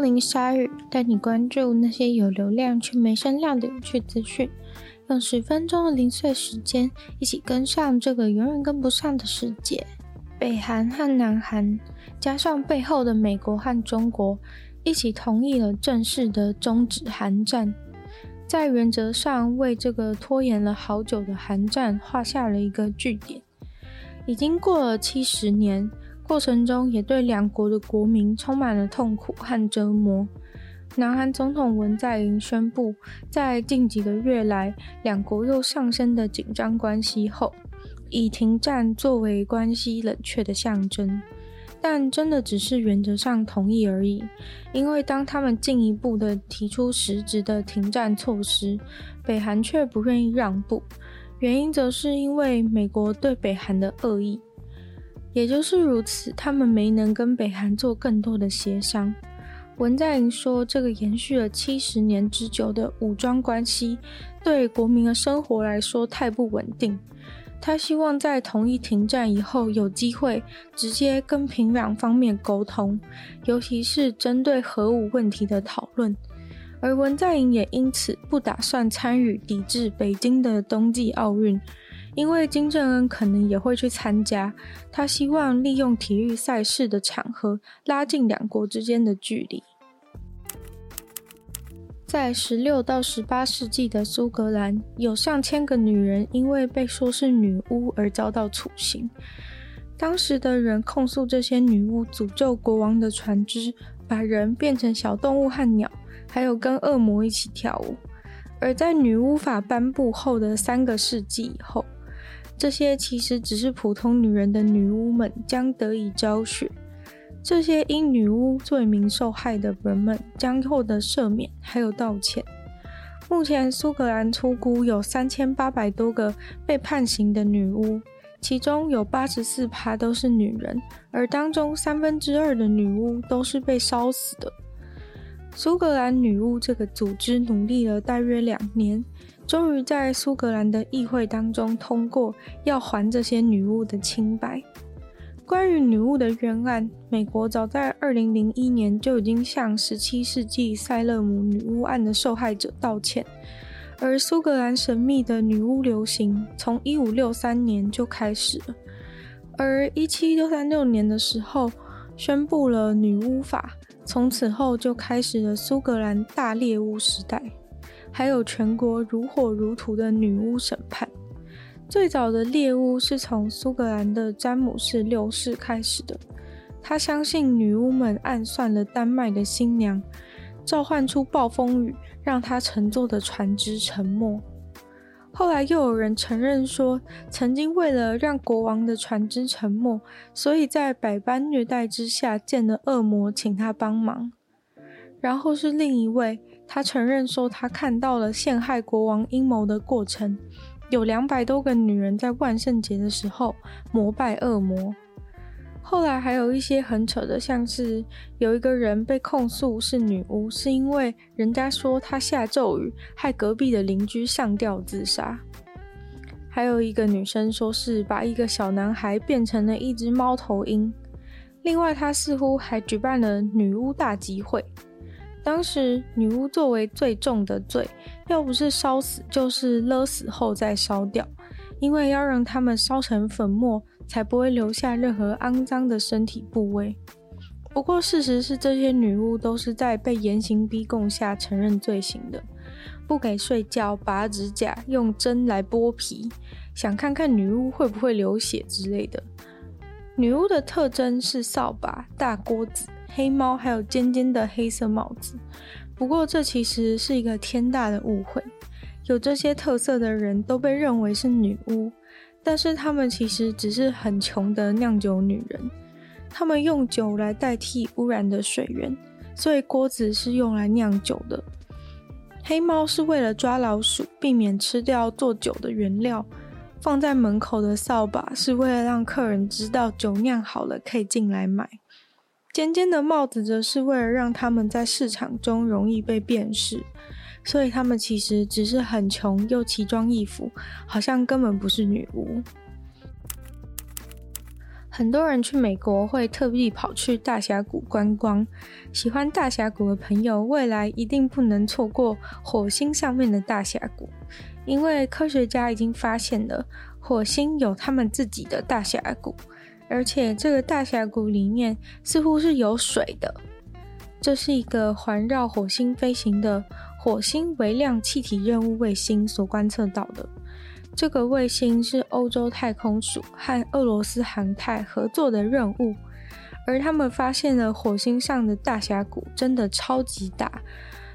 林鲨语，带你关注那些有流量却没声量的有趣资讯。用十分钟的零碎时间，一起跟上这个永远跟不上的世界。北韩和南韩。加上背后的美国和中国一起同意了正式的终止韩战，在原则上为这个拖延了好久的韩战画下了一个句点。已经过了七十年，过程中也对两国的国民充满了痛苦和折磨。南韩总统文在寅宣布，在近几个月来两国又上升的紧张关系后，以停战作为关系冷却的象征。但真的只是原则上同意而已，因为当他们进一步的提出实质的停战措施，北韩却不愿意让步。原因则是因为美国对北韩的恶意。也就是如此，他们没能跟北韩做更多的协商。文在寅说，这个延续了七十年之久的武装关系，对国民的生活来说太不稳定。他希望在同意停战以后，有机会直接跟平壤方面沟通，尤其是针对核武问题的讨论。而文在寅也因此不打算参与抵制北京的冬季奥运，因为金正恩可能也会去参加。他希望利用体育赛事的场合，拉近两国之间的距离。在十六到十八世纪的苏格兰，有上千个女人因为被说是女巫而遭到处刑。当时的人控诉这些女巫诅咒国王的船只，把人变成小动物和鸟，还有跟恶魔一起跳舞。而在女巫法颁布后的三个世纪以后，这些其实只是普通女人的女巫们将得以昭雪。这些因女巫罪名受害的人们将获得赦免，还有道歉。目前，苏格兰初估有三千八百多个被判刑的女巫，其中有八十四趴都是女人，而当中三分之二的女巫都是被烧死的。苏格兰女巫这个组织努力了大约两年，终于在苏格兰的议会当中通过要还这些女巫的清白。关于女巫的冤案，美国早在二零零一年就已经向十七世纪塞勒姆女巫案的受害者道歉，而苏格兰神秘的女巫流行从一五六三年就开始了，而一七六三六年的时候宣布了女巫法，从此后就开始了苏格兰大猎巫时代，还有全国如火如荼的女巫审判。最早的猎巫是从苏格兰的詹姆士六世开始的。他相信女巫们暗算了丹麦的新娘，召唤出暴风雨，让他乘坐的船只沉没。后来又有人承认说，曾经为了让国王的船只沉没，所以在百般虐待之下见了恶魔，请他帮忙。然后是另一位，他承认说他看到了陷害国王阴谋的过程。有两百多个女人在万圣节的时候膜拜恶魔。后来还有一些很扯的，像是有一个人被控诉是女巫，是因为人家说她下咒语，害隔壁的邻居上吊自杀。还有一个女生说是把一个小男孩变成了一只猫头鹰。另外，她似乎还举办了女巫大集会。当时女巫作为最重的罪，要不是烧死，就是勒死后再烧掉，因为要让他们烧成粉末，才不会留下任何肮脏的身体部位。不过事实是，这些女巫都是在被严刑逼供下承认罪行的，不给睡觉、拔指甲、用针来剥皮，想看看女巫会不会流血之类的。女巫的特征是扫把、大锅子。黑猫还有尖尖的黑色帽子，不过这其实是一个天大的误会。有这些特色的人都被认为是女巫，但是他们其实只是很穷的酿酒女人。他们用酒来代替污染的水源，所以锅子是用来酿酒的。黑猫是为了抓老鼠，避免吃掉做酒的原料。放在门口的扫把是为了让客人知道酒酿好了可以进来买。尖尖的帽子则是为了让他们在市场中容易被辨识。所以他们其实只是很穷又奇装异服，好像根本不是女巫。很多人去美国会特地跑去大峡谷观光，喜欢大峡谷的朋友，未来一定不能错过火星上面的大峡谷，因为科学家已经发现了火星有他们自己的大峡谷，而且这个大峡谷里面似乎是有水的。这是一个环绕火星飞行的火星微量气体任务卫星所观测到的。这个卫星是欧洲太空署和俄罗斯航太合作的任务，而他们发现了火星上的大峡谷真的超级大，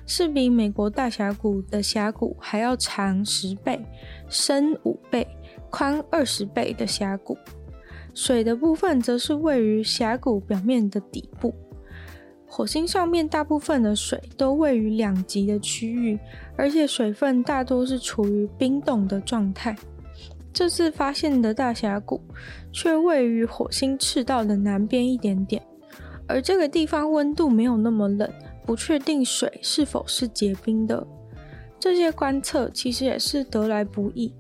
是比美国大峡谷的峡谷还要长十倍、深五倍、宽二十倍的峡谷。水的部分则是位于峡谷表面的底部。火星上面大部分的水都位于两极的区域，而且水分大多是处于冰冻的状态。这次发现的大峡谷却位于火星赤道的南边一点点，而这个地方温度没有那么冷，不确定水是否是结冰的。这些观测其实也是得来不易。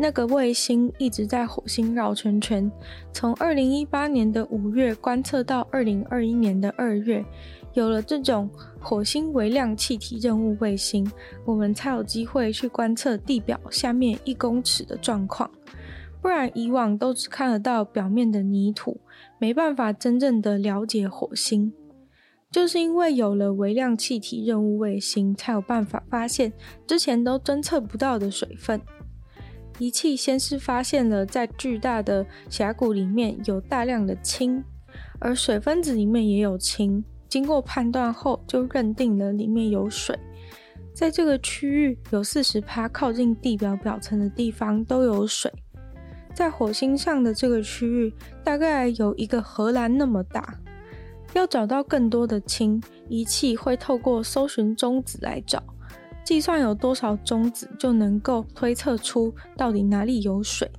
那个卫星一直在火星绕圈圈，从二零一八年的五月观测到二零二一年的二月。有了这种火星微量气体任务卫星，我们才有机会去观测地表下面一公尺的状况。不然以往都只看得到表面的泥土，没办法真正的了解火星。就是因为有了微量气体任务卫星，才有办法发现之前都侦测不到的水分。仪器先是发现了在巨大的峡谷里面有大量的氢，而水分子里面也有氢。经过判断后，就认定了里面有水。在这个区域有四十趴靠近地表表层的地方都有水。在火星上的这个区域，大概有一个荷兰那么大。要找到更多的氢，仪器会透过搜寻中子来找，计算有多少中子，就能够推测出到底哪里有水。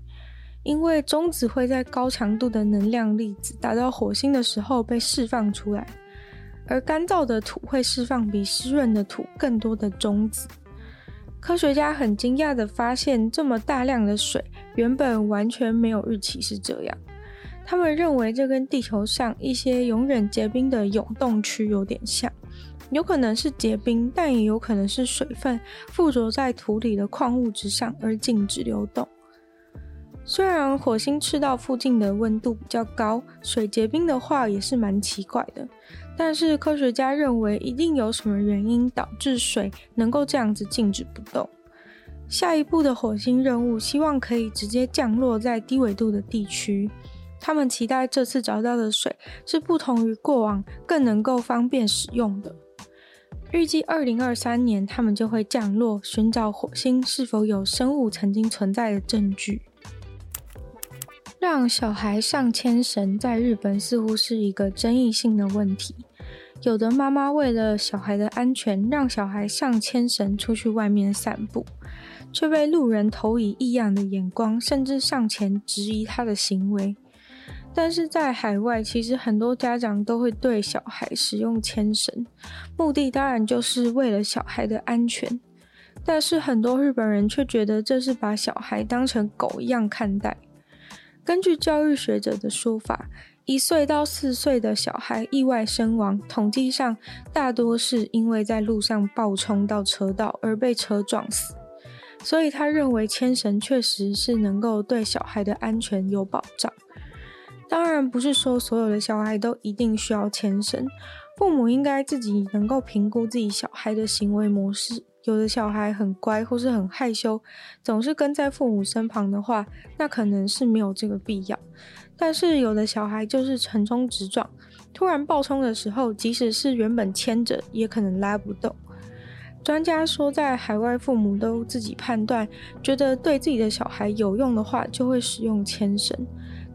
因为中子会在高强度的能量粒子打到火星的时候被释放出来。而干燥的土会释放比湿润的土更多的中子。科学家很惊讶地发现，这么大量的水原本完全没有日期是这样。他们认为这跟地球上一些永远结冰的永冻区有点像，有可能是结冰，但也有可能是水分附着在土里的矿物质上而静止流动。虽然火星赤道附近的温度比较高，水结冰的话也是蛮奇怪的。但是科学家认为，一定有什么原因导致水能够这样子静止不动。下一步的火星任务希望可以直接降落在低纬度的地区。他们期待这次找到的水是不同于过往，更能够方便使用的。预计二零二三年，他们就会降落，寻找火星是否有生物曾经存在的证据。让小孩上牵绳，在日本似乎是一个争议性的问题。有的妈妈为了小孩的安全，让小孩上牵绳出去外面散步，却被路人投以异样的眼光，甚至上前质疑他的行为。但是在海外，其实很多家长都会对小孩使用牵绳，目的当然就是为了小孩的安全。但是很多日本人却觉得这是把小孩当成狗一样看待。根据教育学者的说法，一岁到四岁的小孩意外身亡，统计上大多是因为在路上暴冲到车道而被车撞死。所以他认为牵绳确实是能够对小孩的安全有保障。当然不是说所有的小孩都一定需要牵绳，父母应该自己能够评估自己小孩的行为模式。有的小孩很乖，或是很害羞，总是跟在父母身旁的话，那可能是没有这个必要。但是有的小孩就是横冲直撞，突然暴冲的时候，即使是原本牵着，也可能拉不动。专家说，在海外父母都自己判断，觉得对自己的小孩有用的话，就会使用牵绳。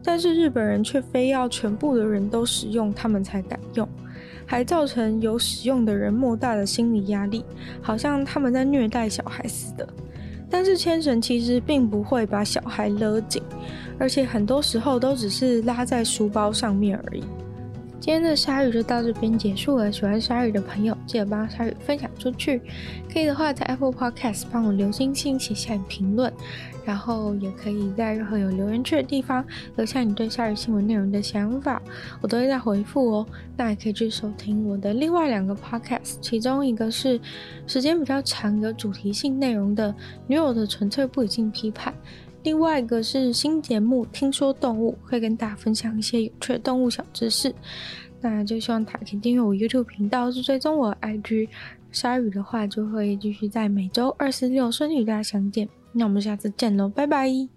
但是日本人却非要全部的人都使用，他们才敢用，还造成有使用的人莫大的心理压力，好像他们在虐待小孩似的。但是牵绳其实并不会把小孩勒紧，而且很多时候都只是拉在书包上面而已。今天的鲨鱼就到这边结束了。喜欢鲨鱼的朋友，记得帮鲨鱼分享出去。可以的话，在 Apple Podcast 帮我留星星，写下评论，然后也可以在任何有留言区的地方留下你对鲨鱼新闻内容的想法，我都会再回复哦。那也可以去收听我的另外两个 Podcast，其中一个是时间比较长、有主题性内容的《女友的纯粹不理性批判》。另外一个是新节目，听说动物会跟大家分享一些有趣的动物小知识，那就希望大家可以订阅我 YouTube 频道，是追踪我 IG。鲨鱼的话就会继续在每周二、四、六顺利与大家相见，那我们下次见喽，拜拜。